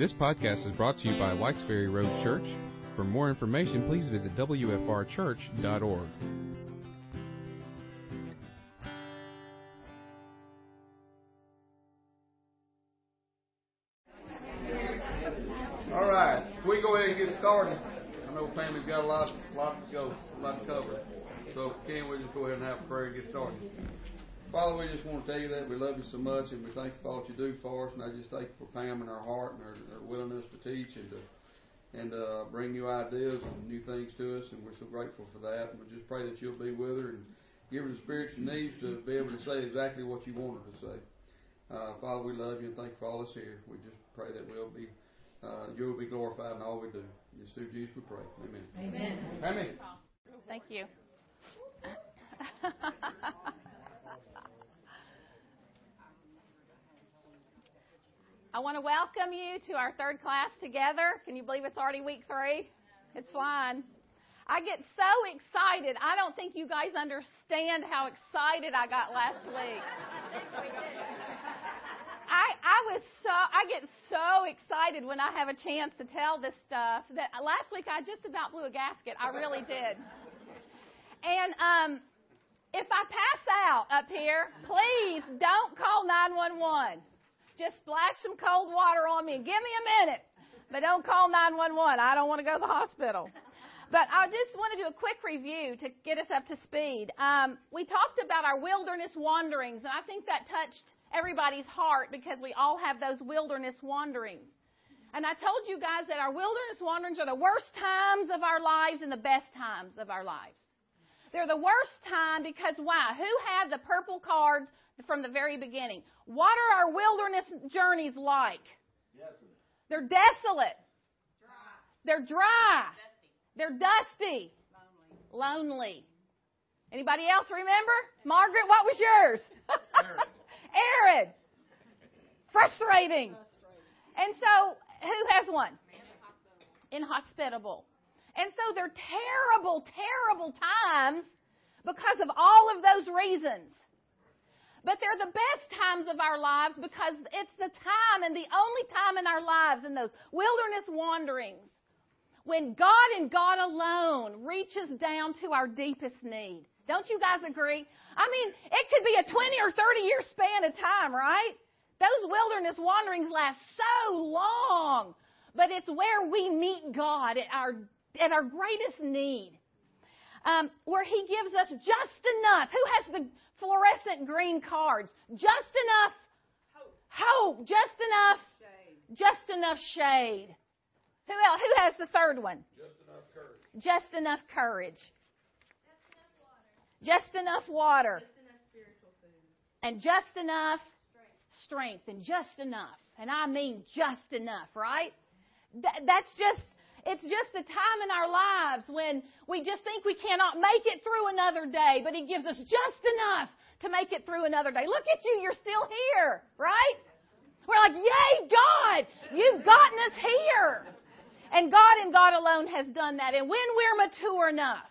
This podcast is brought to you by Whites Ferry Road Church. For more information, please visit WFRchurch.org. All right, we go ahead and get started. I know family's got a lot, lot to go, a lot to cover. So, can we just go ahead and have a prayer and get started? Father, we just want to tell you that we love you so much, and we thank you for all you do for us. And I just thank you for Pam and her heart and her, her willingness to teach and to and uh, bring new ideas and new things to us. And we're so grateful for that. And we just pray that you'll be with her and give her the spirit she needs to be able to say exactly what you want her to say. Uh, Father, we love you and thank you for all this here. We just pray that we'll be uh, you will be glorified in all we do. It's through Jesus we pray. Amen. Amen. Amen. Thank you. I want to welcome you to our third class together. Can you believe it's already week three? It's flying. I get so excited. I don't think you guys understand how excited I got last week. I I was so I get so excited when I have a chance to tell this stuff that last week I just about blew a gasket. I really did. And um, if I pass out up here, please don't call 911. Just splash some cold water on me and give me a minute. But don't call 911. I don't want to go to the hospital. But I just want to do a quick review to get us up to speed. Um, we talked about our wilderness wanderings, and I think that touched everybody's heart because we all have those wilderness wanderings. And I told you guys that our wilderness wanderings are the worst times of our lives and the best times of our lives. They're the worst time because why? Who had the purple cards from the very beginning? What are our wilderness journeys like? They're desolate. They're dry. They're dusty. Lonely. Lonely. Anybody else remember? Margaret, what was yours? Arid. Frustrating. And so, who has one? Inhospitable. And so they're terrible, terrible times because of all of those reasons. But they're the best times of our lives because it's the time and the only time in our lives in those wilderness wanderings when God and God alone reaches down to our deepest need. Don't you guys agree? I mean, it could be a 20 or 30 year span of time, right? Those wilderness wanderings last so long, but it's where we meet God at our, at our greatest need. Um, where He gives us just enough. Who has the fluorescent green cards? Just enough hope. hope. Just enough. Shade. Just enough shade. Who else? Who has the third one? Just enough courage. Just enough courage. Just enough water. Just enough spiritual food. And just enough strength. strength. And just enough. And I mean just enough, right? That, that's just, it's just a time in our lives when we just think we cannot make it through another day, but He gives us just enough to make it through another day. Look at you, you're still here, right? We're like, yay, God, you've gotten us here. And God and God alone has done that. And when we're mature enough,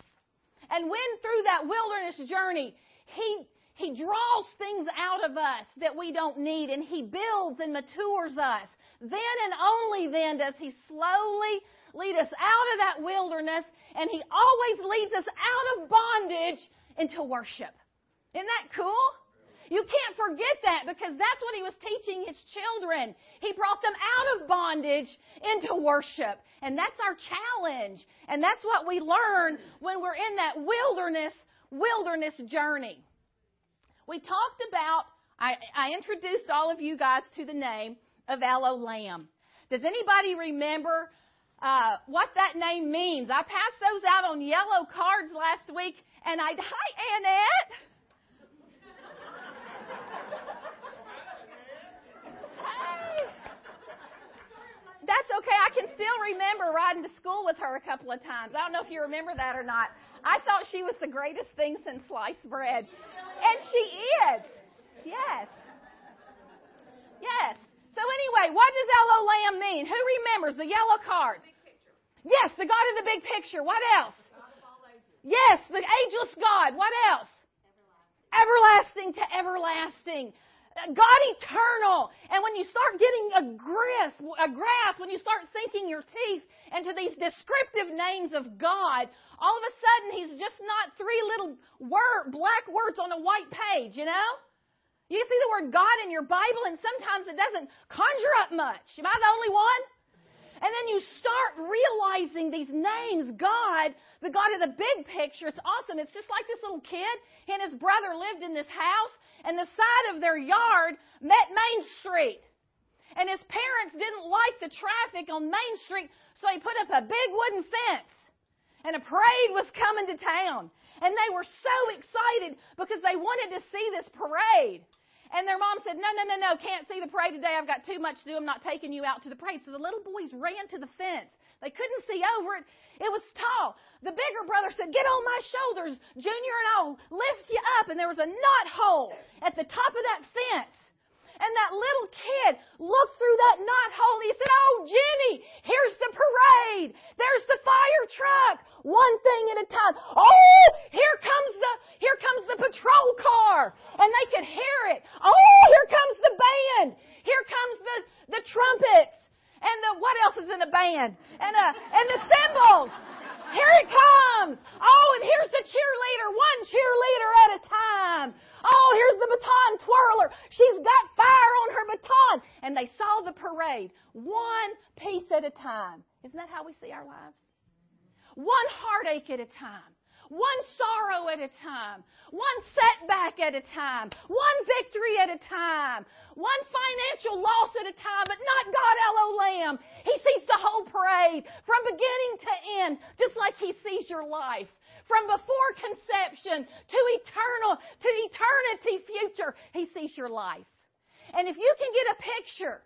and when through that wilderness journey, He, He draws things out of us that we don't need, and He builds and matures us, then and only then does He slowly lead us out of that wilderness, and He always leads us out of bondage into worship. Isn't that cool? You can't forget that because that's what he was teaching his children. He brought them out of bondage into worship. And that's our challenge. And that's what we learn when we're in that wilderness, wilderness journey. We talked about, I, I introduced all of you guys to the name of El Olam. Does anybody remember uh, what that name means? I passed those out on yellow cards last week, and I, hi Annette. that's okay. I can still remember riding to school with her a couple of times. I don't know if you remember that or not. I thought she was the greatest thing since sliced bread. And she is. Yes. Yes. So anyway, what does El Olam mean? Who remembers the yellow cards? Yes, the God of the big picture. What else? Yes, the ageless God. What else? Everlasting, everlasting to everlasting. God eternal. And when you start getting a grasp, a grasp, when you start sinking your teeth into these descriptive names of God, all of a sudden He's just not three little word, black words on a white page, you know? You see the word God in your Bible, and sometimes it doesn't conjure up much. Am I the only one? And then you start realizing these names, God, the God of the big picture. It's awesome. It's just like this little kid. He and his brother lived in this house, and the side of their yard met Main Street. And his parents didn't like the traffic on Main Street, so he put up a big wooden fence. And a parade was coming to town. And they were so excited because they wanted to see this parade. And their mom said, No, no, no, no, can't see the parade today. I've got too much to do. I'm not taking you out to the parade. So the little boys ran to the fence. They couldn't see over it. It was tall. The bigger brother said, Get on my shoulders, Junior, and I'll lift you up. And there was a knot hole at the top of that fence. And that little kid looked through that knot hole and he said, Oh, Jimmy, here's the parade. There's the fire truck. One thing at a time. Oh, here comes the, here comes the patrol car. And they could hear it. Oh, here comes the band. Here comes the, the trumpets. And the, what else is in the band? And, uh, and the cymbals. Here it comes. Oh, and here's the cheerleader, one cheerleader at a time. Oh, here's the baton twirler. She's got fire on her baton. And they saw the parade, one piece at a time. Isn't that how we see our lives? One heartache at a time. One sorrow at a time. One setback at a time. One victory at a time. One financial loss at a time, but not God, El Olam. He sees the whole parade from beginning to end, just like He sees your life. From before conception to eternal, to eternity future, He sees your life. And if you can get a picture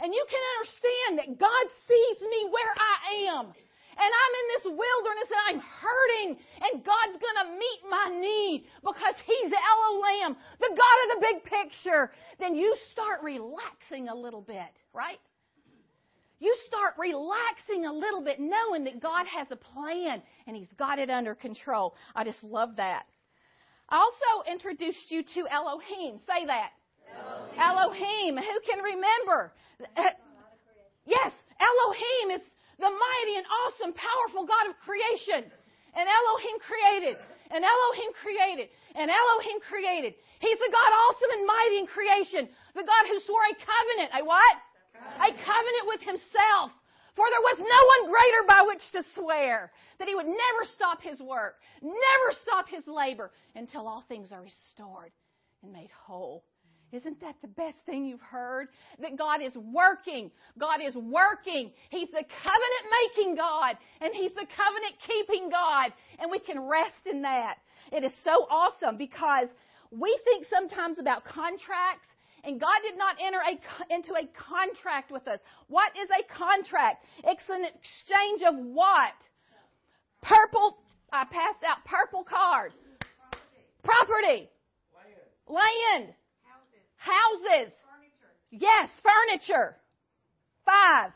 and you can understand that God sees me where I am, and I'm in this wilderness and I'm hurting and God's gonna meet my need because He's Elohim, the God of the big picture, then you start relaxing a little bit, right? You start relaxing a little bit knowing that God has a plan and He's got it under control. I just love that. I also introduced you to Elohim. Say that. Elohim. Elohim. Who can remember? Yes, Elohim is the mighty and awesome, powerful God of creation. And Elohim created. And Elohim created. And Elohim created. He's the God awesome and mighty in creation. The God who swore a covenant. A what? A covenant with himself. For there was no one greater by which to swear that he would never stop his work, never stop his labor until all things are restored and made whole. Isn't that the best thing you've heard? That God is working. God is working. He's the covenant making God and He's the covenant keeping God. And we can rest in that. It is so awesome because we think sometimes about contracts and God did not enter a, into a contract with us. What is a contract? It's an exchange of what? Purple, I passed out purple cards. Property. Property. Land. Land. Houses. Furniture. Yes, furniture. Five.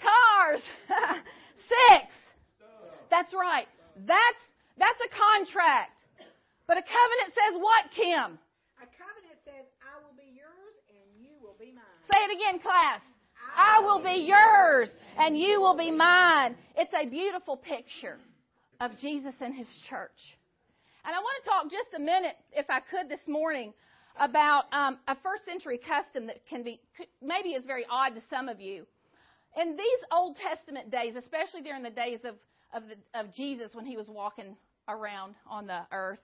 Cars. Cars. Six. That's right. That's that's a contract. But a covenant says what, Kim? A covenant says, I will be yours and you will be mine. Say it again, class. I will be yours and you will be mine. It's a beautiful picture of Jesus and his church. And I want to talk just a minute, if I could, this morning about um, a first century custom that can be maybe is very odd to some of you. In these Old Testament days, especially during the days of of, the, of Jesus when he was walking around on the earth,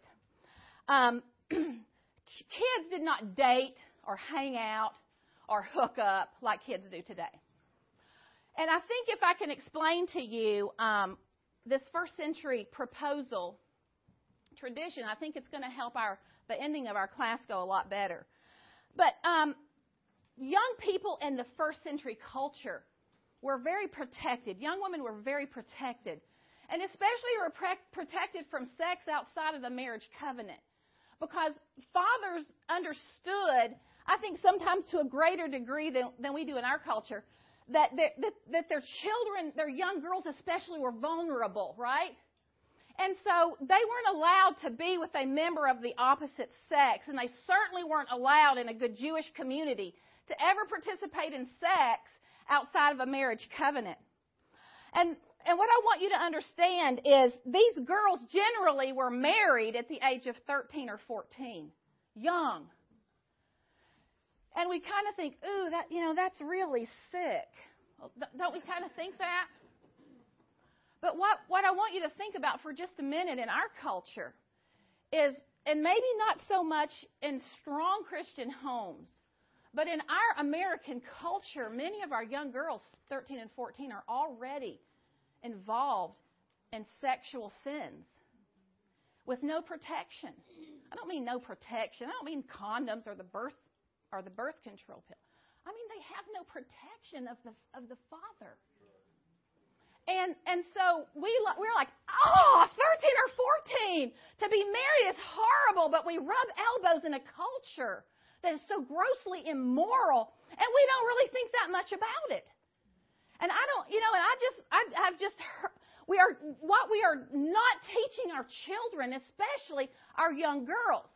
um, kids did not date or hang out or hook up like kids do today. And I think if I can explain to you um, this first century proposal tradition, I think it's going to help our the ending of our class go a lot better. But um, young people in the first century culture were very protected. Young women were very protected. And especially were pre- protected from sex outside of the marriage covenant. Because fathers understood, I think sometimes to a greater degree than, than we do in our culture, that, that, that their children, their young girls especially, were vulnerable, right? And so they weren't allowed to be with a member of the opposite sex, and they certainly weren't allowed in a good Jewish community to ever participate in sex outside of a marriage covenant. And and what I want you to understand is these girls generally were married at the age of 13 or 14, young. And we kind of think, ooh, that you know, that's really sick. Don't we kind of think that? But what, what I want you to think about for just a minute in our culture is, and maybe not so much in strong Christian homes, but in our American culture, many of our young girls, 13 and 14, are already involved in sexual sins with no protection. I don't mean no protection. I don't mean condoms or the birth or the birth control pill. I mean they have no protection of the of the father. And and so we we're like, oh, 13 or 14 to be married is horrible, but we rub elbows in a culture that is so grossly immoral, and we don't really think that much about it. And I don't, you know, and I just, I, I've just heard, we are, what we are not teaching our children, especially our young girls.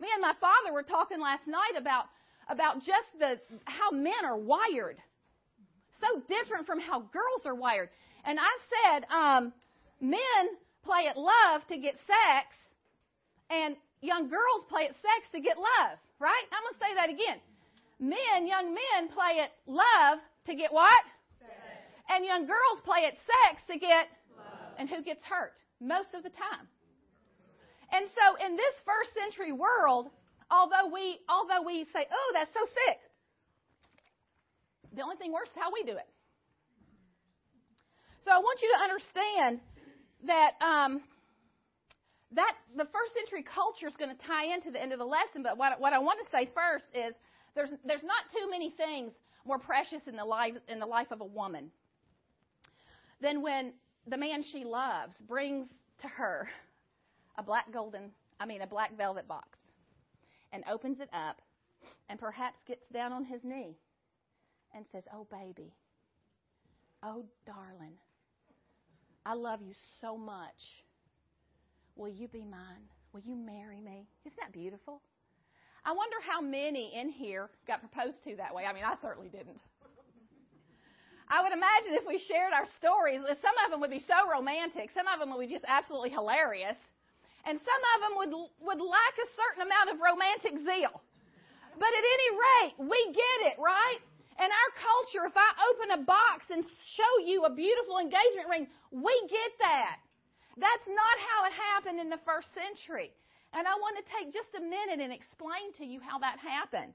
Me and my father were talking last night about, about just the, how men are wired. So different from how girls are wired. And I said, um, men play at love to get sex, and young girls play at sex to get love, right? I'm going to say that again. Men, young men play at love to get what? Sex. And young girls play at sex to get love. And who gets hurt? Most of the time. And so in this first century world, although we although we say, "Oh, that's so sick," the only thing worse is how we do it. So I want you to understand that um, that the first century culture is going to tie into the end of the lesson. But what, what I want to say first is there's there's not too many things more precious in the life in the life of a woman than when the man she loves brings to her a black golden I mean a black velvet box and opens it up and perhaps gets down on his knee and says, "Oh baby, oh darling, I love you so much. Will you be mine? Will you marry me? Isn't that beautiful? I wonder how many in here got proposed to that way. I mean, I certainly didn't. I would imagine if we shared our stories, some of them would be so romantic, some of them would be just absolutely hilarious, and some of them would would lack a certain amount of romantic zeal. But at any rate, we get it, right? In our culture, if I open a box and show you a beautiful engagement ring, we get that. That's not how it happened in the first century. And I want to take just a minute and explain to you how that happened.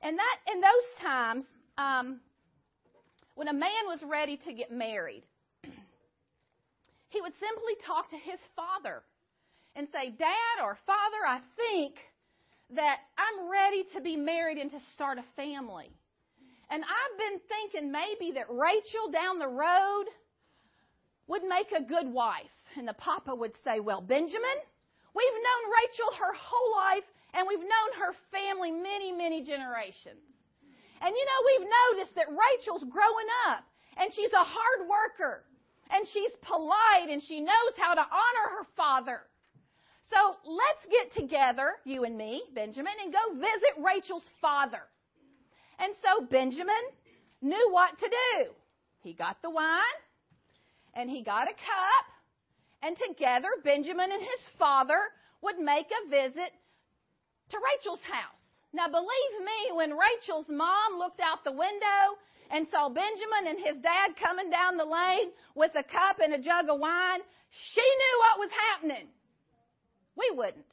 And that in those times, um, when a man was ready to get married, he would simply talk to his father and say, Dad or Father, I think that I'm ready to be married and to start a family. And I've been thinking maybe that Rachel down the road would make a good wife. And the papa would say, Well, Benjamin, we've known Rachel her whole life, and we've known her family many, many generations. And you know, we've noticed that Rachel's growing up, and she's a hard worker, and she's polite, and she knows how to honor her father. So let's get together, you and me, Benjamin, and go visit Rachel's father. And so Benjamin knew what to do. He got the wine and he got a cup, and together Benjamin and his father would make a visit to Rachel's house. Now, believe me, when Rachel's mom looked out the window and saw Benjamin and his dad coming down the lane with a cup and a jug of wine, she knew what was happening. We wouldn't.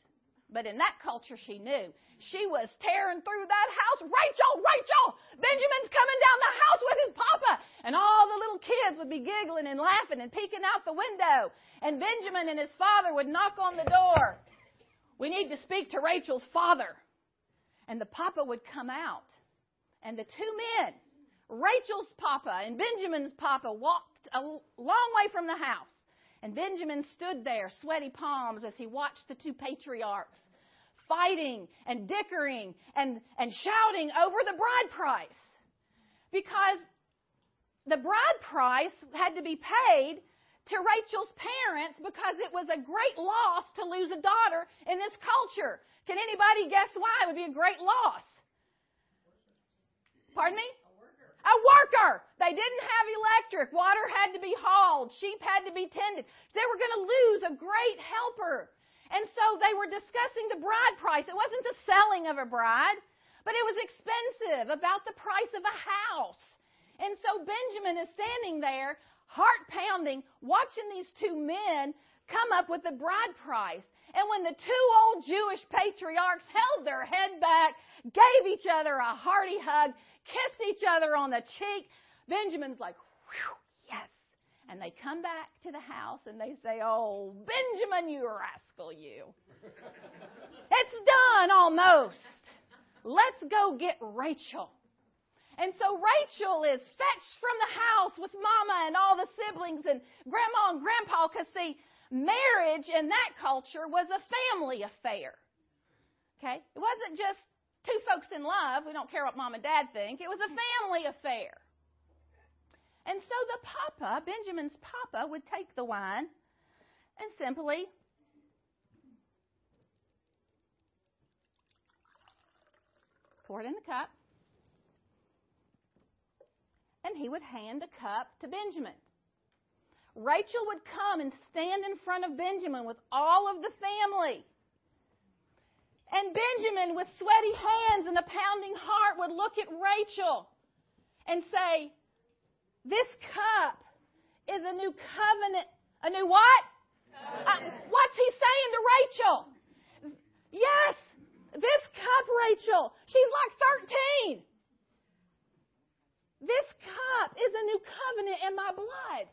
But in that culture, she knew. She was tearing through that house. Rachel, Rachel, Benjamin's coming down the house with his papa. And all the little kids would be giggling and laughing and peeking out the window. And Benjamin and his father would knock on the door. We need to speak to Rachel's father. And the papa would come out. And the two men, Rachel's papa and Benjamin's papa, walked a long way from the house. And Benjamin stood there, sweaty palms, as he watched the two patriarchs fighting and dickering and, and shouting over the bride price. Because the bride price had to be paid to Rachel's parents because it was a great loss to lose a daughter in this culture. Can anybody guess why it would be a great loss? Pardon me? A worker. They didn't have electric. Water had to be hauled. Sheep had to be tended. They were going to lose a great helper. And so they were discussing the bride price. It wasn't the selling of a bride, but it was expensive, about the price of a house. And so Benjamin is standing there, heart pounding, watching these two men come up with the bride price. And when the two old Jewish patriarchs held their head back, gave each other a hearty hug, kissed each other on the cheek. Benjamin's like, yes. And they come back to the house and they say, oh, Benjamin, you rascal, you. it's done almost. Let's go get Rachel. And so Rachel is fetched from the house with mama and all the siblings and grandma and grandpa because see, marriage in that culture was a family affair. Okay? It wasn't just two folks in love. We don't care what mom and dad think. It was a family affair. And so the papa, Benjamin's papa, would take the wine and simply pour it in the cup. And he would hand the cup to Benjamin. Rachel would come and stand in front of Benjamin with all of the family. And Benjamin, with sweaty hands and a pounding heart, would look at Rachel and say, This cup is a new covenant. A new what? Uh, what's he saying to Rachel? Yes, this cup, Rachel, she's like 13. This cup is a new covenant in my blood.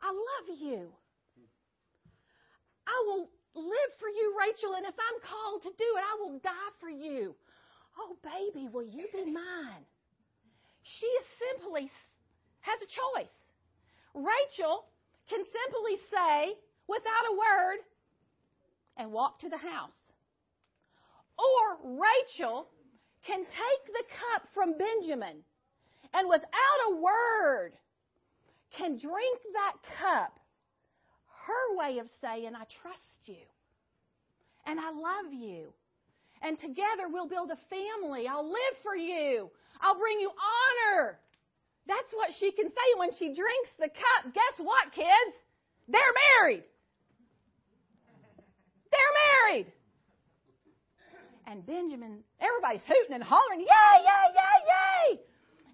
I love you. I will live for you, Rachel, and if I'm called to do it, I will die for you. Oh, baby, will you be mine? She simply has a choice. Rachel can simply say, without a word, and walk to the house. Or Rachel can take the cup from Benjamin and without a word can drink that cup. Her way of saying, I trust you. And I love you. And together we'll build a family. I'll live for you. I'll bring you honor. That's what she can say when she drinks the cup. Guess what, kids? They're married. They're married. And Benjamin, everybody's hooting and hollering, yay, yay, yay, yay.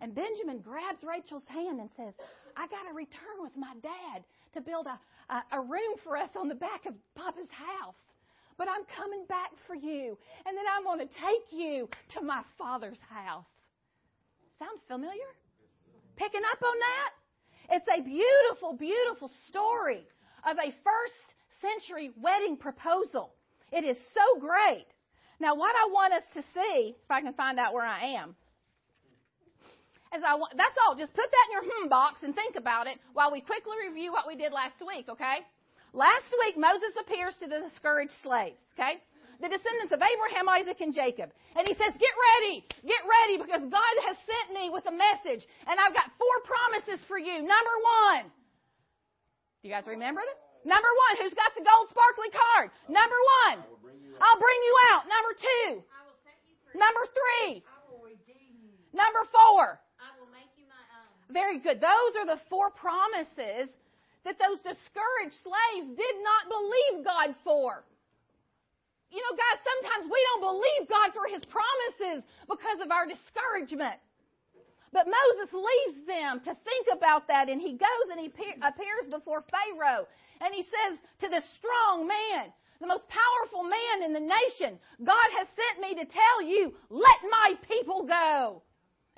And Benjamin grabs Rachel's hand and says, I got to return with my dad to build a, a, a room for us on the back of Papa's house. But I'm coming back for you. And then I'm going to take you to my father's house. Sounds familiar? Picking up on that? It's a beautiful, beautiful story of a first century wedding proposal. It is so great. Now, what I want us to see, if I can find out where I am, as I want, that's all. Just put that in your hmm box and think about it while we quickly review what we did last week, okay? Last week, Moses appears to the discouraged slaves, okay? The descendants of Abraham, Isaac, and Jacob. And he says, Get ready, get ready, because God has sent me with a message, and I've got four promises for you. Number one. Do you guys remember them? Number one, who's got the gold sparkly card? Number one, I'll bring you out. Number two, number three, number four, very good. Those are the four promises that those discouraged slaves did not believe God for. You know, guys, sometimes we don't believe God for His promises because of our discouragement. But Moses leaves them to think about that, and he goes and he appears before Pharaoh, and he says to the strong man, the most powerful man in the nation, God has sent me to tell you, let my people go.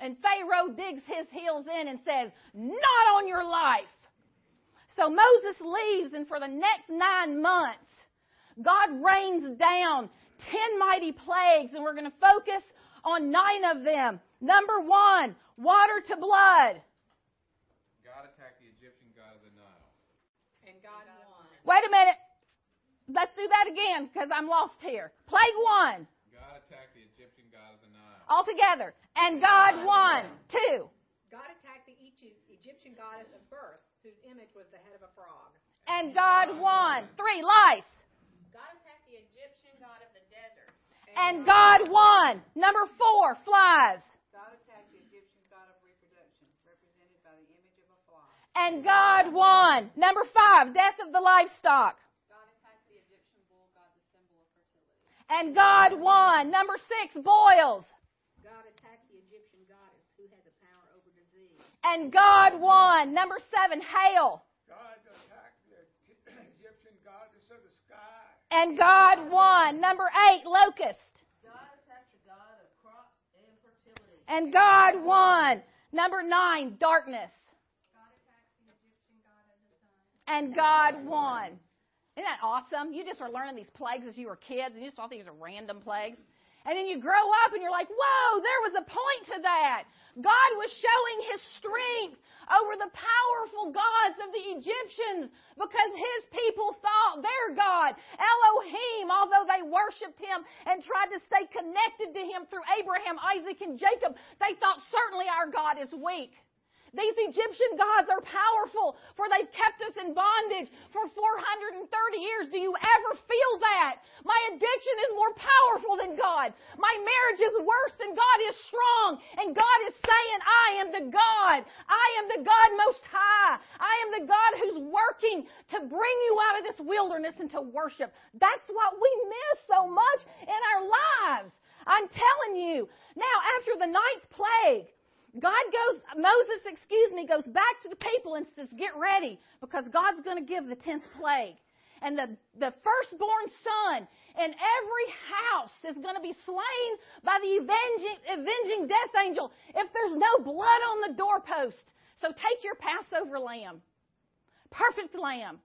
And Pharaoh digs his heels in and says, Not on your life. So Moses leaves, and for the next nine months, God rains down ten mighty plagues, and we're going to focus on nine of them. Number one, water to blood. God attacked the Egyptian god of the Nile. And God won. Wait a minute. Let's do that again because I'm lost here. Plague one. God attacked the Egyptian god of the Nile. All together. And God won. Two. God attacked the Egyptian goddess of birth, whose image was the head of a frog. And God won. Three, lice. God attacked the Egyptian god of the desert. And God won. Number four, flies. God attacked the Egyptian god of reproduction, represented by the image of a fly. And God won. Number five, death of the livestock. God attacked the Egyptian bull god, symbol of fertility. And God won. Number six, boils. God attacked the Egyptian goddess who had the power over disease. And God won. Number seven, hail. God attacked the Egyptian goddess of the sky. And God won. Number eight, locust. God attacked the god of crops and fertility. And God won. Number nine, darkness. And God won. Isn't that awesome? You just were learning these plagues as you were kids, and you just thought these were random plagues. And then you grow up and you're like, whoa, there was a point to that. God was showing his strength over the powerful gods of the Egyptians because his people thought their God, Elohim, although they worshiped him and tried to stay connected to him through Abraham, Isaac, and Jacob, they thought certainly our God is weak. These Egyptian gods are powerful, for they've kept us in bondage for 430 years. Do you ever feel that? My addiction is more powerful than God. My marriage is worse than God is strong. And God is saying, I am the God. I am the God most high. I am the God who's working to bring you out of this wilderness into worship. That's what we miss so much in our lives. I'm telling you. Now, after the ninth plague, God goes, Moses, excuse me, goes back to the people and says, get ready because God's going to give the tenth plague. And the, the firstborn son in every house is going to be slain by the avenging, avenging death angel if there's no blood on the doorpost. So take your Passover lamb. Perfect lamb.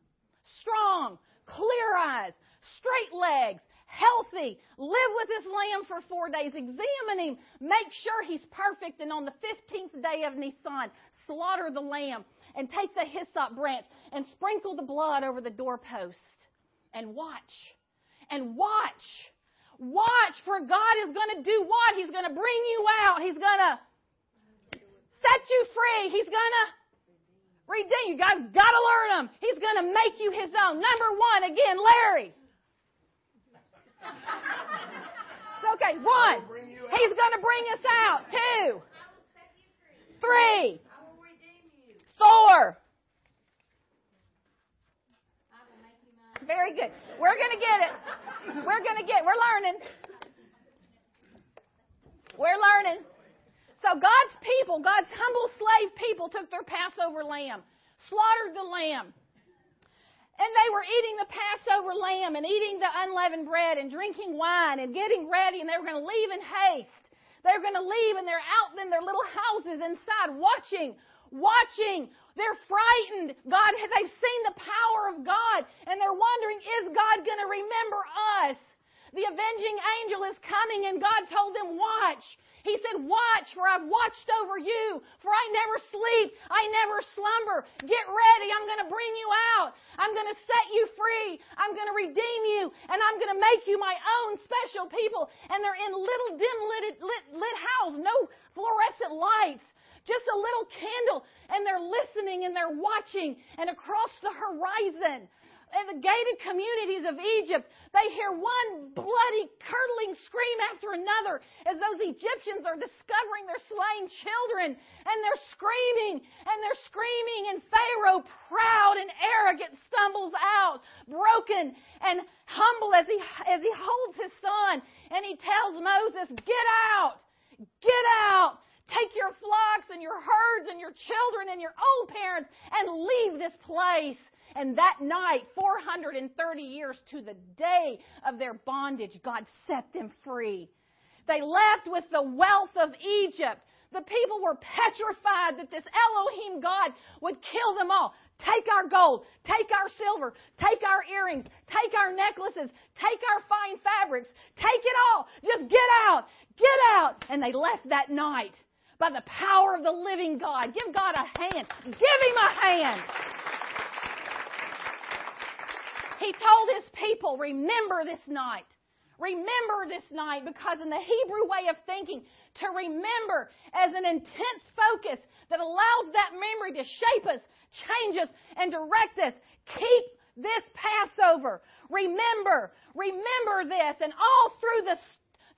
Strong. Clear eyes. Straight legs healthy. Live with this lamb for four days. Examine him. Make sure he's perfect. And on the 15th day of Nisan, slaughter the lamb and take the hyssop branch and sprinkle the blood over the doorpost. And watch. And watch. Watch, for God is going to do what? He's going to bring you out. He's going to set you free. He's going to redeem you. Guys got to learn him. He's going to make you his own. Number one, again, Larry. It's okay. One. He's going to bring us out. Two. Three. Four. Very good. We're going to get it. We're going to get. We're learning. We're learning. So God's people, God's humble slave people, took their Passover lamb, slaughtered the lamb. And they were eating the Passover lamb and eating the unleavened bread and drinking wine and getting ready and they were going to leave in haste. They were going to leave and they're out in their little houses inside watching, watching. They're frightened. God, they've seen the power of God and they're wondering, is God going to remember us? The avenging angel is coming and God told them, watch. He said, Watch, for I've watched over you, for I never sleep, I never slumber. Get ready, I'm going to bring you out. I'm going to set you free. I'm going to redeem you, and I'm going to make you my own special people. And they're in little dim lit, lit, lit house, no fluorescent lights just a little candle, and they're listening and they're watching, and across the horizon, in the gated communities of Egypt, they hear one bloody, curdling scream after another as those Egyptians are discovering their slain children. And they're screaming, and they're screaming, and Pharaoh, proud and arrogant, stumbles out, broken and humble as he, as he holds his son. And he tells Moses, Get out! Get out! Take your flocks and your herds and your children and your old parents and leave this place. And that night, 430 years to the day of their bondage, God set them free. They left with the wealth of Egypt. The people were petrified that this Elohim God would kill them all. Take our gold, take our silver, take our earrings, take our necklaces, take our fine fabrics, take it all. Just get out, get out. And they left that night by the power of the living God. Give God a hand. Give him a hand. He told his people, remember this night. Remember this night because in the Hebrew way of thinking, to remember as an intense focus that allows that memory to shape us, change us, and direct us. Keep this Passover. Remember, remember this. And all through this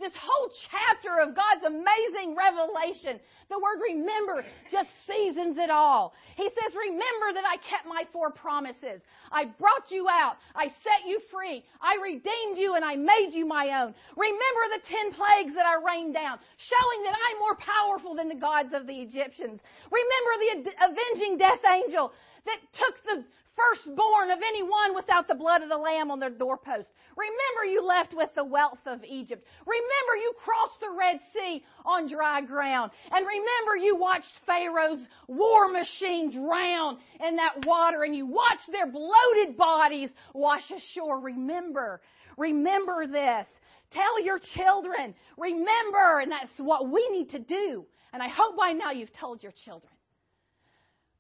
this whole chapter of God's amazing revelation, the word remember just seasons it all. He says, Remember that I kept my four promises. I brought you out. I set you free. I redeemed you and I made you my own. Remember the ten plagues that I rained down, showing that I'm more powerful than the gods of the Egyptians. Remember the avenging death angel that took the firstborn of anyone without the blood of the lamb on their doorpost. Remember you left with the wealth of Egypt. Remember you crossed the Red Sea on dry ground. And remember you watched Pharaoh's war machine drown in that water and you watched their bloated bodies wash ashore. Remember, remember this. Tell your children, remember, and that's what we need to do. And I hope by now you've told your children.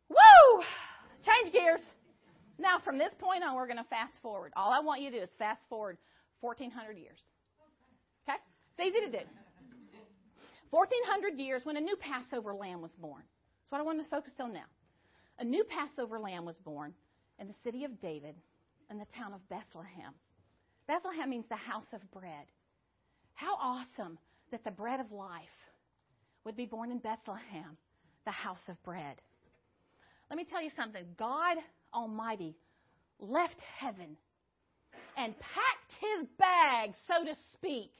Woo! Change gears. Now, from this point on, we're going to fast forward. All I want you to do is fast forward 1,400 years. Okay? It's easy to do. 1,400 years when a new Passover lamb was born. That's what I want to focus on now. A new Passover lamb was born in the city of David in the town of Bethlehem. Bethlehem means the house of bread. How awesome that the bread of life would be born in Bethlehem, the house of bread. Let me tell you something. God Almighty left heaven and packed his bag, so to speak,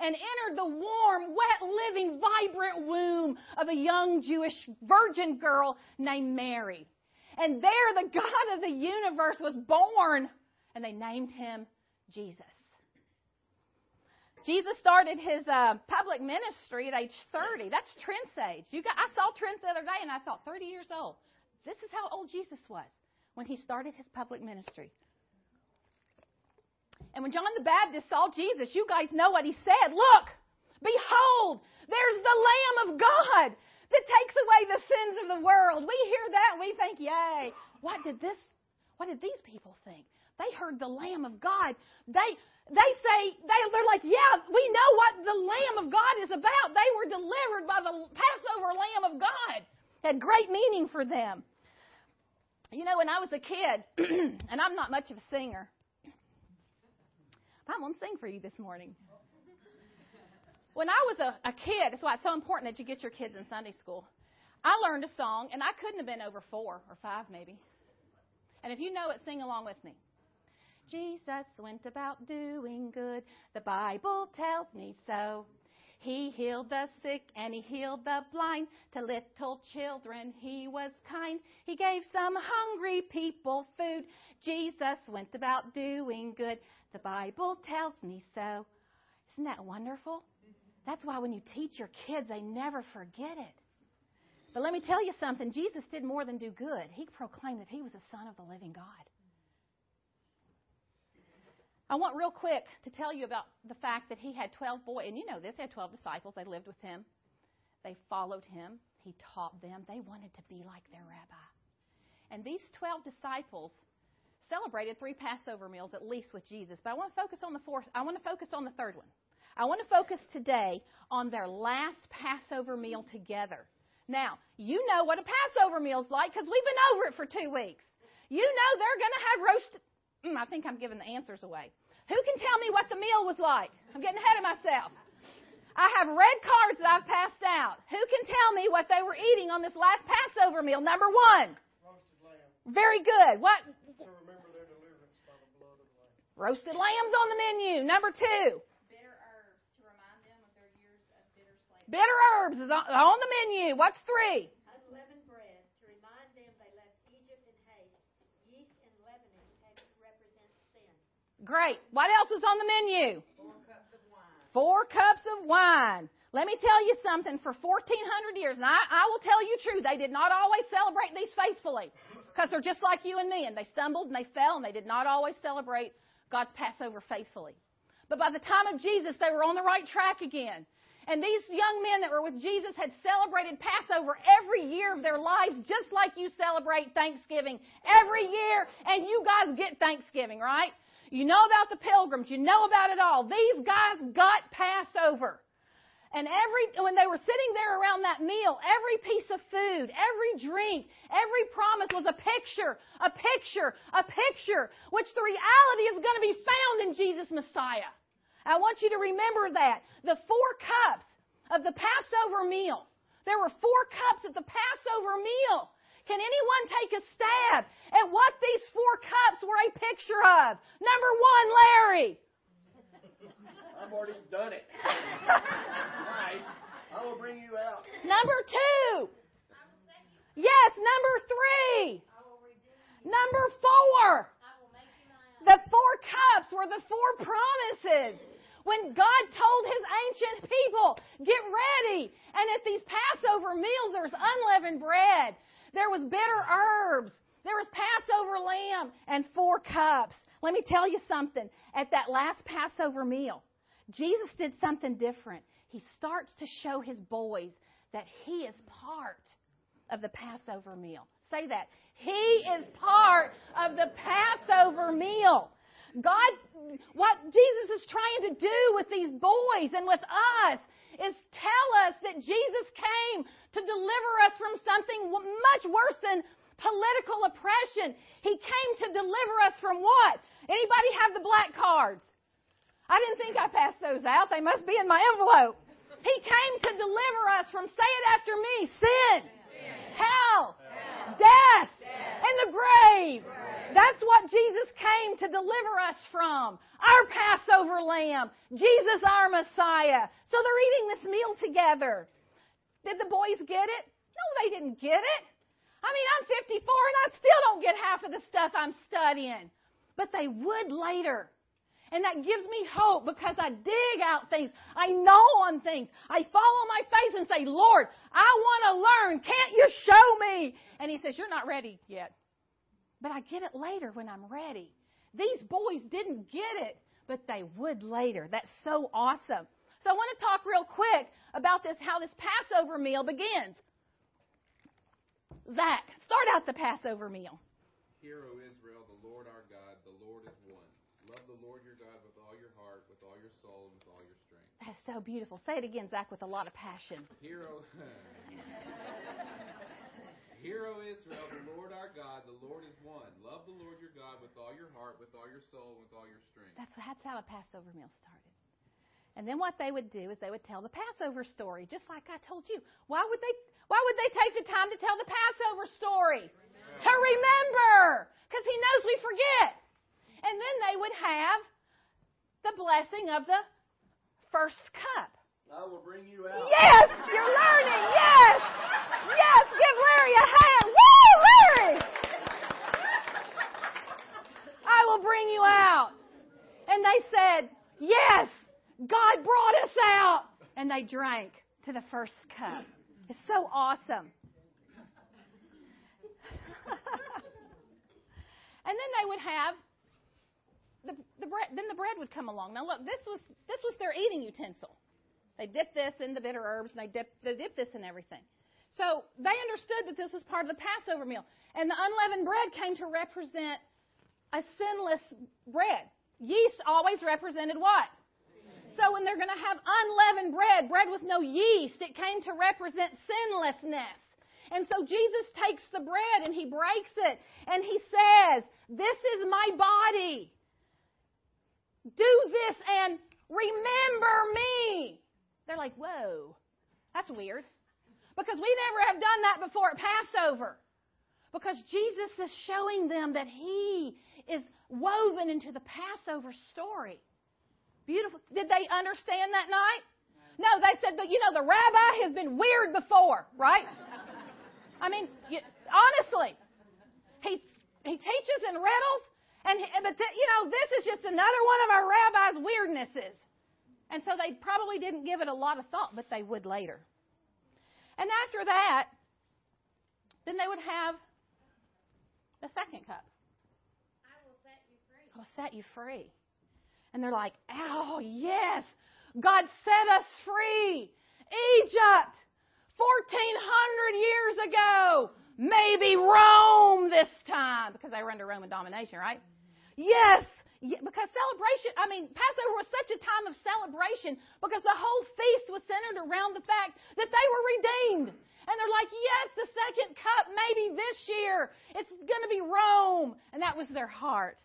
and entered the warm, wet, living, vibrant womb of a young Jewish virgin girl named Mary. And there the God of the universe was born, and they named him Jesus. Jesus started his uh, public ministry at age 30. That's Trent's age. You got, I saw Trent the other day, and I thought, 30 years old. This is how old Jesus was when he started his public ministry. And when John the Baptist saw Jesus, you guys know what he said. Look, behold, there's the Lamb of God that takes away the sins of the world. We hear that and we think, yay. What did this, what did these people think? They heard the Lamb of God. They, they say, they, they're like, yeah, we know what the Lamb of God is about. They were delivered by the Passover Lamb of God. Had great meaning for them. You know, when I was a kid, and I'm not much of a singer, but I'm going to sing for you this morning. When I was a, a kid, that's why it's so important that you get your kids in Sunday school. I learned a song, and I couldn't have been over four or five, maybe. And if you know it, sing along with me. Jesus went about doing good. The Bible tells me so. He healed the sick and he healed the blind. To little children he was kind. He gave some hungry people food. Jesus went about doing good. The Bible tells me so. Isn't that wonderful? That's why when you teach your kids, they never forget it. But let me tell you something Jesus did more than do good. He proclaimed that he was the Son of the living God. I want real quick to tell you about the fact that he had 12 boys, and you know this, he had 12 disciples. They lived with him. They followed him. He taught them. They wanted to be like their rabbi. And these 12 disciples celebrated three Passover meals at least with Jesus. But I want to focus on the fourth. I want to focus on the third one. I want to focus today on their last Passover meal together. Now, you know what a Passover meal is like because we've been over it for two weeks. You know they're going to have roasted Mm, I think I'm giving the answers away. Who can tell me what the meal was like? I'm getting ahead of myself. I have red cards that I've passed out. Who can tell me what they were eating on this last Passover meal? Number one. Roasted lamb. Very good. What? To remember their deliverance by the blood of the lamb. Roasted lambs on the menu. Number two. Bitter herbs to remind them of their years of bitter slavery. Bitter herbs is on the menu. What's three? Unleavened bread to remind them they left Egypt in haste. Yeast and leavening represent sin. Great. What else is on the menu? Four cups of wine. Four cups of wine. Let me tell you something. For 1,400 years, and I, I will tell you true, they did not always celebrate these faithfully because they're just like you and me, and they stumbled and they fell, and they did not always celebrate God's Passover faithfully. But by the time of Jesus, they were on the right track again. And these young men that were with Jesus had celebrated Passover every year of their lives, just like you celebrate Thanksgiving every year, and you guys get Thanksgiving, right? You know about the pilgrims. You know about it all. These guys got Passover. And every, when they were sitting there around that meal, every piece of food, every drink, every promise was a picture, a picture, a picture, which the reality is going to be found in Jesus Messiah. I want you to remember that. The four cups of the Passover meal. There were four cups at the Passover meal. Can anyone take a stab at what these four cups were a picture of? Number one, Larry. I've already done it. nice. I will bring you out. Number two. Yes, number three. Number four. The four cups were the four promises. When God told his ancient people, get ready. And at these Passover meals, there's unleavened bread. There was bitter herbs. There was Passover lamb and four cups. Let me tell you something. At that last Passover meal, Jesus did something different. He starts to show his boys that he is part of the Passover meal. Say that. He is part of the Passover meal. God, what Jesus is trying to do with these boys and with us is tell us that Jesus came to deliver us from something much worse than political oppression. He came to deliver us from what? Anybody have the black cards? I didn't think I passed those out. They must be in my envelope. He came to deliver us from, say it after me, sin, hell, death, and the grave. That's what Jesus came to deliver us from. Our Passover lamb. Jesus, our Messiah. So they're eating this meal together. Did the boys get it? No, they didn't get it. I mean, I'm 54 and I still don't get half of the stuff I'm studying. But they would later. And that gives me hope because I dig out things. I know on things. I fall on my face and say, Lord, I want to learn. Can't you show me? And he says, You're not ready yet. But I get it later when I'm ready. These boys didn't get it, but they would later. That's so awesome. So I want to talk real quick about this, how this Passover meal begins. Zach, start out the Passover meal. Hear, O Israel, the Lord our God, the Lord is one. Love the Lord your God with all your heart, with all your soul, and with all your strength. That's so beautiful. Say it again, Zach, with a lot of passion. Hear, O Hear, O Israel, the Lord our God, the Lord is one. Love the Lord your God with all your heart, with all your soul, with all your strength. That's, that's how a Passover meal started. And then what they would do is they would tell the Passover story, just like I told you. Why would they? Why would they take the time to tell the Passover story? Remember. To remember, because He knows we forget. And then they would have the blessing of the first cup. I will bring you out. Yes, you're learning. Yes, yes. Give Larry a hand. Woo, Larry! I will bring you out. And they said, Yes, God brought us out. And they drank to the first cup. It's so awesome. and then they would have the, the bread, then the bread would come along. Now look, this was this was their eating utensil. They dipped this in the bitter herbs and they dipped they dipped this in everything. So they understood that this was part of the Passover meal. And the unleavened bread came to represent a sinless bread. Yeast always represented what? So when they're going to have unleavened bread, bread with no yeast, it came to represent sinlessness. And so Jesus takes the bread and he breaks it and he says, This is my body. Do this and remember me. They're like, Whoa, that's weird. Because we never have done that before at Passover. Because Jesus is showing them that he is woven into the Passover story. Beautiful. Did they understand that night? No, they said, you know, the rabbi has been weird before, right? I mean, you, honestly, he he teaches in riddles, and but the, you know, this is just another one of our rabbi's weirdnesses. And so they probably didn't give it a lot of thought, but they would later. And after that, then they would have the second cup. I will set you free. I will set you free. And they're like, oh, yes, God set us free. Egypt, 1400 years ago. Maybe Rome this time, because they were under Roman domination, right? Mm-hmm. Yes, Yeah, because celebration, I mean, Passover was such a time of celebration because the whole feast was centered around the fact that they were redeemed. And they're like, yes, the second cup, maybe this year, it's going to be Rome. And that was their heart.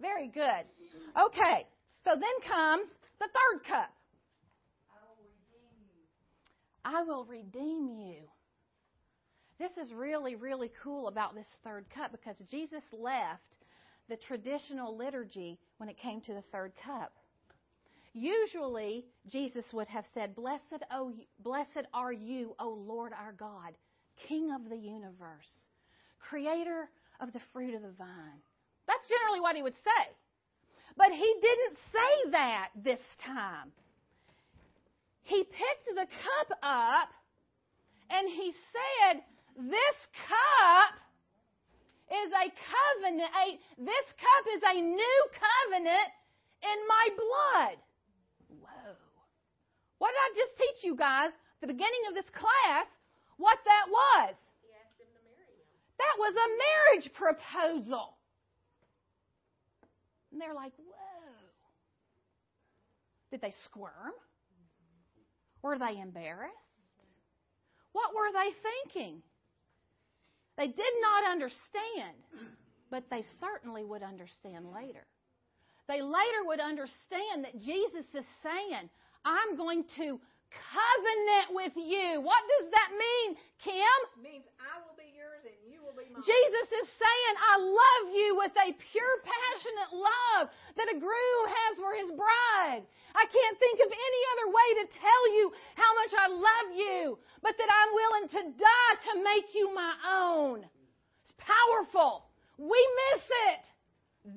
Very good. Okay, so then comes the third cup. I will redeem you. This is really, really cool about this third cup because Jesus left the traditional liturgy when it came to the third cup. Usually, Jesus would have said, Blessed, oh, blessed are you, O Lord our God, King of the universe, Creator of the fruit of the vine. That's generally what he would say. But he didn't say that this time. He picked the cup up and he said, This cup is a covenant. A, this cup is a new covenant in my blood. Whoa. What did I just teach you guys at the beginning of this class? What that was? He asked him to marry him. That was a marriage proposal. And they're like, whoa. Did they squirm? Were they embarrassed? What were they thinking? They did not understand, but they certainly would understand later. They later would understand that Jesus is saying, I'm going to covenant with you. What does that mean, Kim? Means I will be yours and Jesus is saying, I love you with a pure, passionate love that a groom has for his bride. I can't think of any other way to tell you how much I love you, but that I'm willing to die to make you my own. It's powerful. We miss it.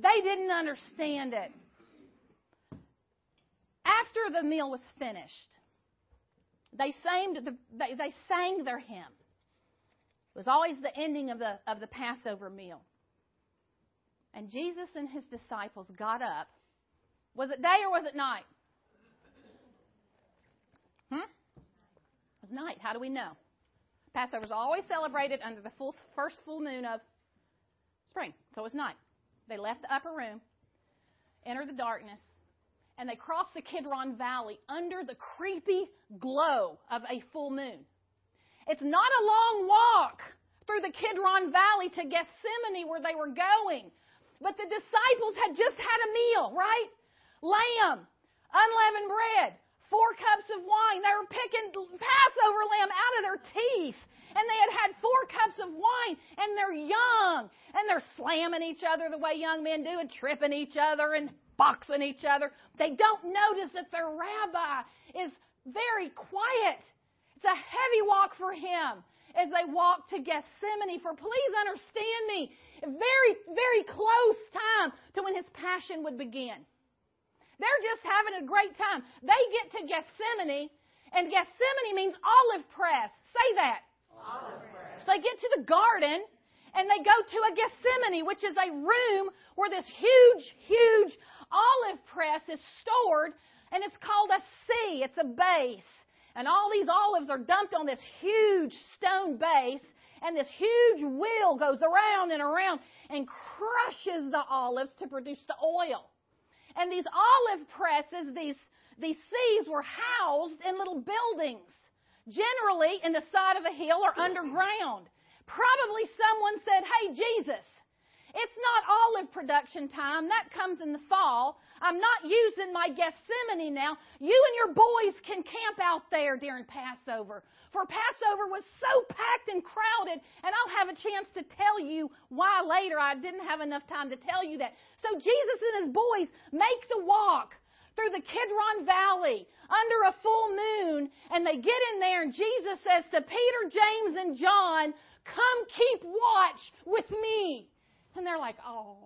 They didn't understand it. After the meal was finished, they sang, the, they, they sang their hymn. It was always the ending of the, of the Passover meal. And Jesus and his disciples got up. Was it day or was it night? Hmm? It was night. How do we know? Passover is always celebrated under the full, first full moon of spring. So it was night. They left the upper room, entered the darkness, and they crossed the Kidron Valley under the creepy glow of a full moon. It's not a long walk through the Kidron Valley to Gethsemane where they were going. But the disciples had just had a meal, right? Lamb, unleavened bread, four cups of wine. They were picking Passover lamb out of their teeth. And they had had four cups of wine, and they're young, and they're slamming each other the way young men do, and tripping each other, and boxing each other. They don't notice that their rabbi is very quiet. It's a heavy walk for him as they walk to Gethsemane. For please understand me, very, very close time to when his passion would begin. They're just having a great time. They get to Gethsemane, and Gethsemane means olive press. Say that. Olive press. So they get to the garden, and they go to a Gethsemane, which is a room where this huge, huge olive press is stored, and it's called a sea. It's a base. And all these olives are dumped on this huge stone base, and this huge wheel goes around and around and crushes the olives to produce the oil. And these olive presses, these, these seas were housed in little buildings, generally in the side of a hill or underground. Probably someone said, Hey, Jesus, it's not olive production time. That comes in the fall. I'm not using my Gethsemane now. You and your boys can camp out there during Passover. For Passover was so packed and crowded, and I'll have a chance to tell you why later. I didn't have enough time to tell you that. So Jesus and his boys make the walk through the Kidron Valley under a full moon, and they get in there, and Jesus says to Peter, James, and John, Come keep watch with me. And they're like, Oh,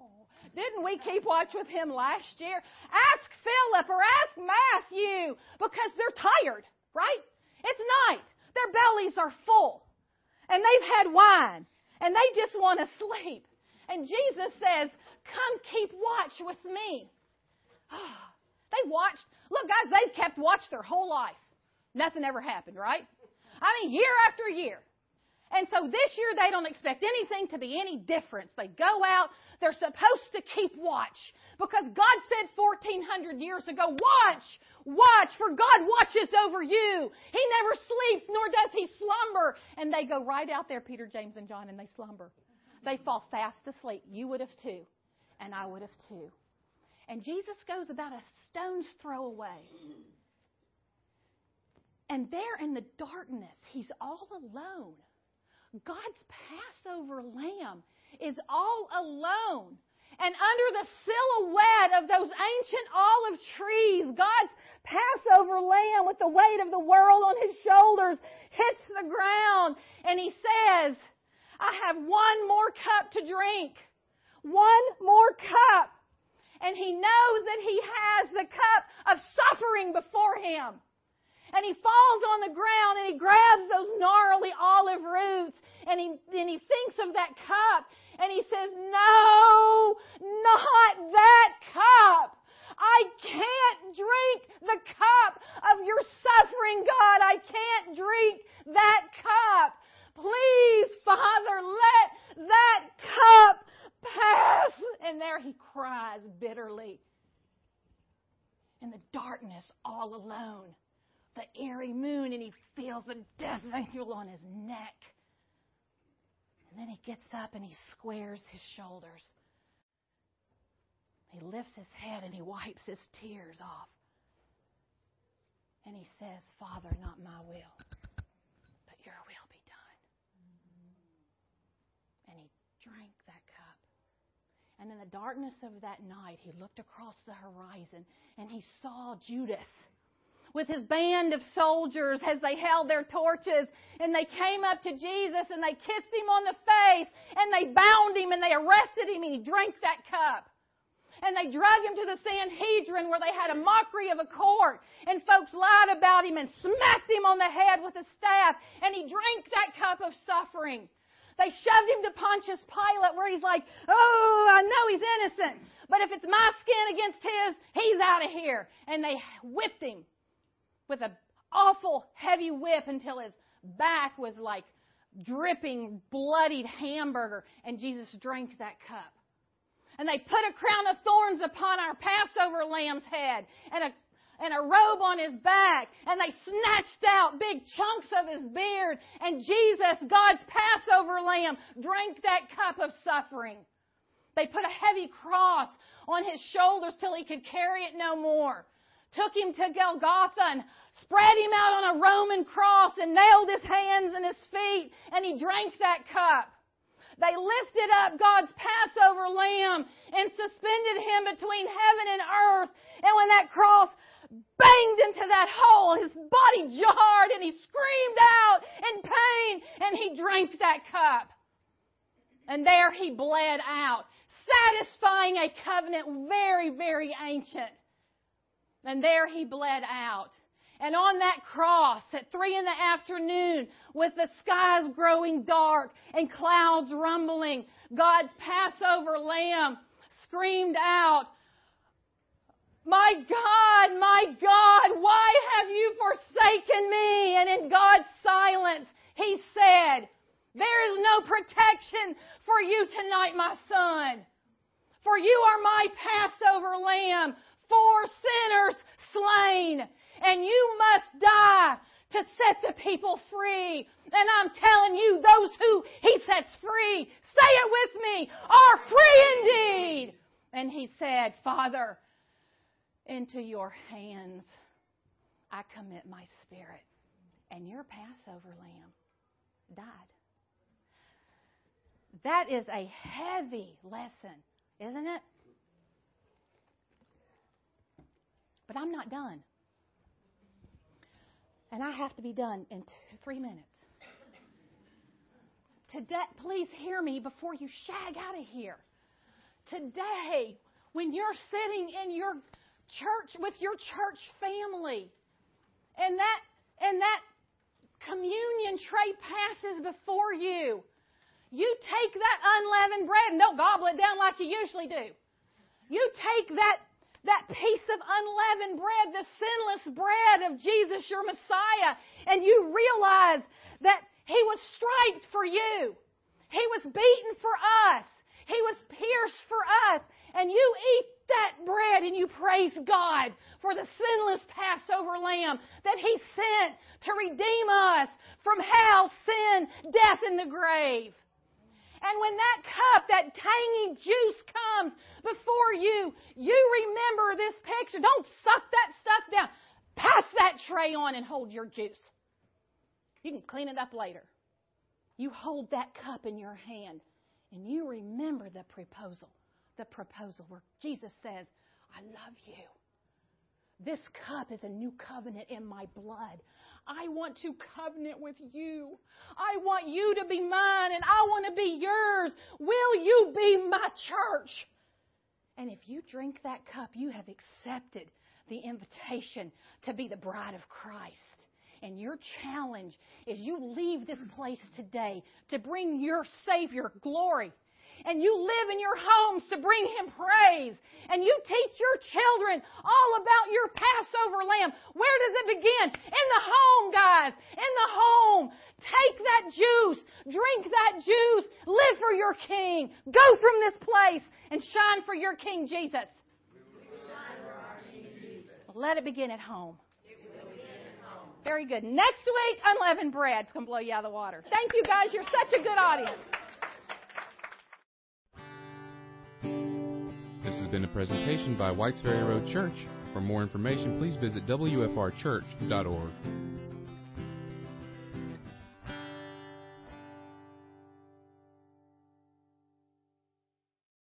didn't we keep watch with him last year? Ask Philip or ask Matthew because they're tired, right? It's night. Their bellies are full. And they've had wine. And they just want to sleep. And Jesus says, Come keep watch with me. they watched. Look, guys, they've kept watch their whole life. Nothing ever happened, right? I mean, year after year. And so this year they don't expect anything to be any different. They go out, they're supposed to keep watch. Because God said 1400 years ago, watch, watch, for God watches over you. He never sleeps, nor does he slumber. And they go right out there, Peter, James, and John, and they slumber. They fall fast asleep. You would have too, and I would have too. And Jesus goes about a stone's throw away. And there in the darkness, he's all alone. God's Passover lamb is all alone. And under the silhouette of those ancient olive trees, God's Passover lamb with the weight of the world on his shoulders hits the ground and he says, I have one more cup to drink. One more cup. And he knows that he has the cup of suffering before him. And he falls on the ground and he grabs those gnarly olive roots and he, and he thinks of that cup and he says, no, not that cup. I can't drink the cup of your suffering, God. I can't drink that cup. Please, Father, let that cup pass. And there he cries bitterly. In the darkness, all alone, the eerie moon, and he feels the death angel on his neck. And then he gets up and he squares his shoulders. He lifts his head and he wipes his tears off. And he says, Father, not my will, but your will be done. And he drank that cup. And in the darkness of that night, he looked across the horizon and he saw Judas with his band of soldiers as they held their torches and they came up to Jesus and they kissed him on the face and they bound him and they arrested him and he drank that cup. And they drug him to the Sanhedrin where they had a mockery of a court and folks lied about him and smacked him on the head with a staff and he drank that cup of suffering. They shoved him to Pontius Pilate where he's like, oh, I know he's innocent, but if it's my skin against his, he's out of here. And they whipped him with an awful heavy whip until his back was like dripping, bloodied hamburger, and Jesus drank that cup. And they put a crown of thorns upon our Passover lamb's head and a and a robe on his back, and they snatched out big chunks of his beard, and Jesus, God's Passover lamb, drank that cup of suffering. They put a heavy cross on his shoulders till he could carry it no more. Took him to Golgotha and spread him out on a Roman cross and nailed his hands and his feet, and he drank that cup. They lifted up God's Passover lamb and suspended him between heaven and earth. And when that cross banged into that hole, his body jarred and he screamed out in pain and he drank that cup. And there he bled out, satisfying a covenant very, very ancient. And there he bled out. And on that cross at three in the afternoon, with the skies growing dark and clouds rumbling, God's Passover lamb screamed out, My God, my God, why have you forsaken me? And in God's silence, he said, There is no protection for you tonight, my son. For you are my Passover lamb for sinners slain and you must die to set the people free. And I'm telling you, those who he sets free, say it with me, are free indeed. And he said, Father, into your hands I commit my spirit. And your Passover lamb died. That is a heavy lesson, isn't it? But I'm not done. And I have to be done in three minutes. Today, please hear me before you shag out of here. Today, when you're sitting in your church with your church family, and that and that communion tray passes before you, you take that unleavened bread and don't gobble it down like you usually do. You take that that piece of unleavened bread, the sinless bread of Jesus, your Messiah, and you realize that He was striped for you. He was beaten for us. He was pierced for us. And you eat that bread and you praise God for the sinless Passover lamb that He sent to redeem us from hell, sin, death, and the grave. And when that cup, that tangy juice comes before you, you remember this picture. Don't suck that stuff down. Pass that tray on and hold your juice. You can clean it up later. You hold that cup in your hand and you remember the proposal. The proposal where Jesus says, I love you. This cup is a new covenant in my blood. I want to covenant with you. I want you to be mine and I want to be yours. Will you be my church? And if you drink that cup, you have accepted the invitation to be the bride of Christ. And your challenge is you leave this place today to bring your Savior glory and you live in your homes to bring Him praise, and you teach your children all about your Passover lamb, where does it begin? In the home, guys. In the home. Take that juice. Drink that juice. Live for your King. Go from this place and shine for your King Jesus. Let it begin at home. Very good. Next week, unleavened bread's going to blow you out of the water. Thank you, guys. You're such a good audience. Been a presentation by Whites Ferry Road Church. For more information, please visit WFRchurch.org.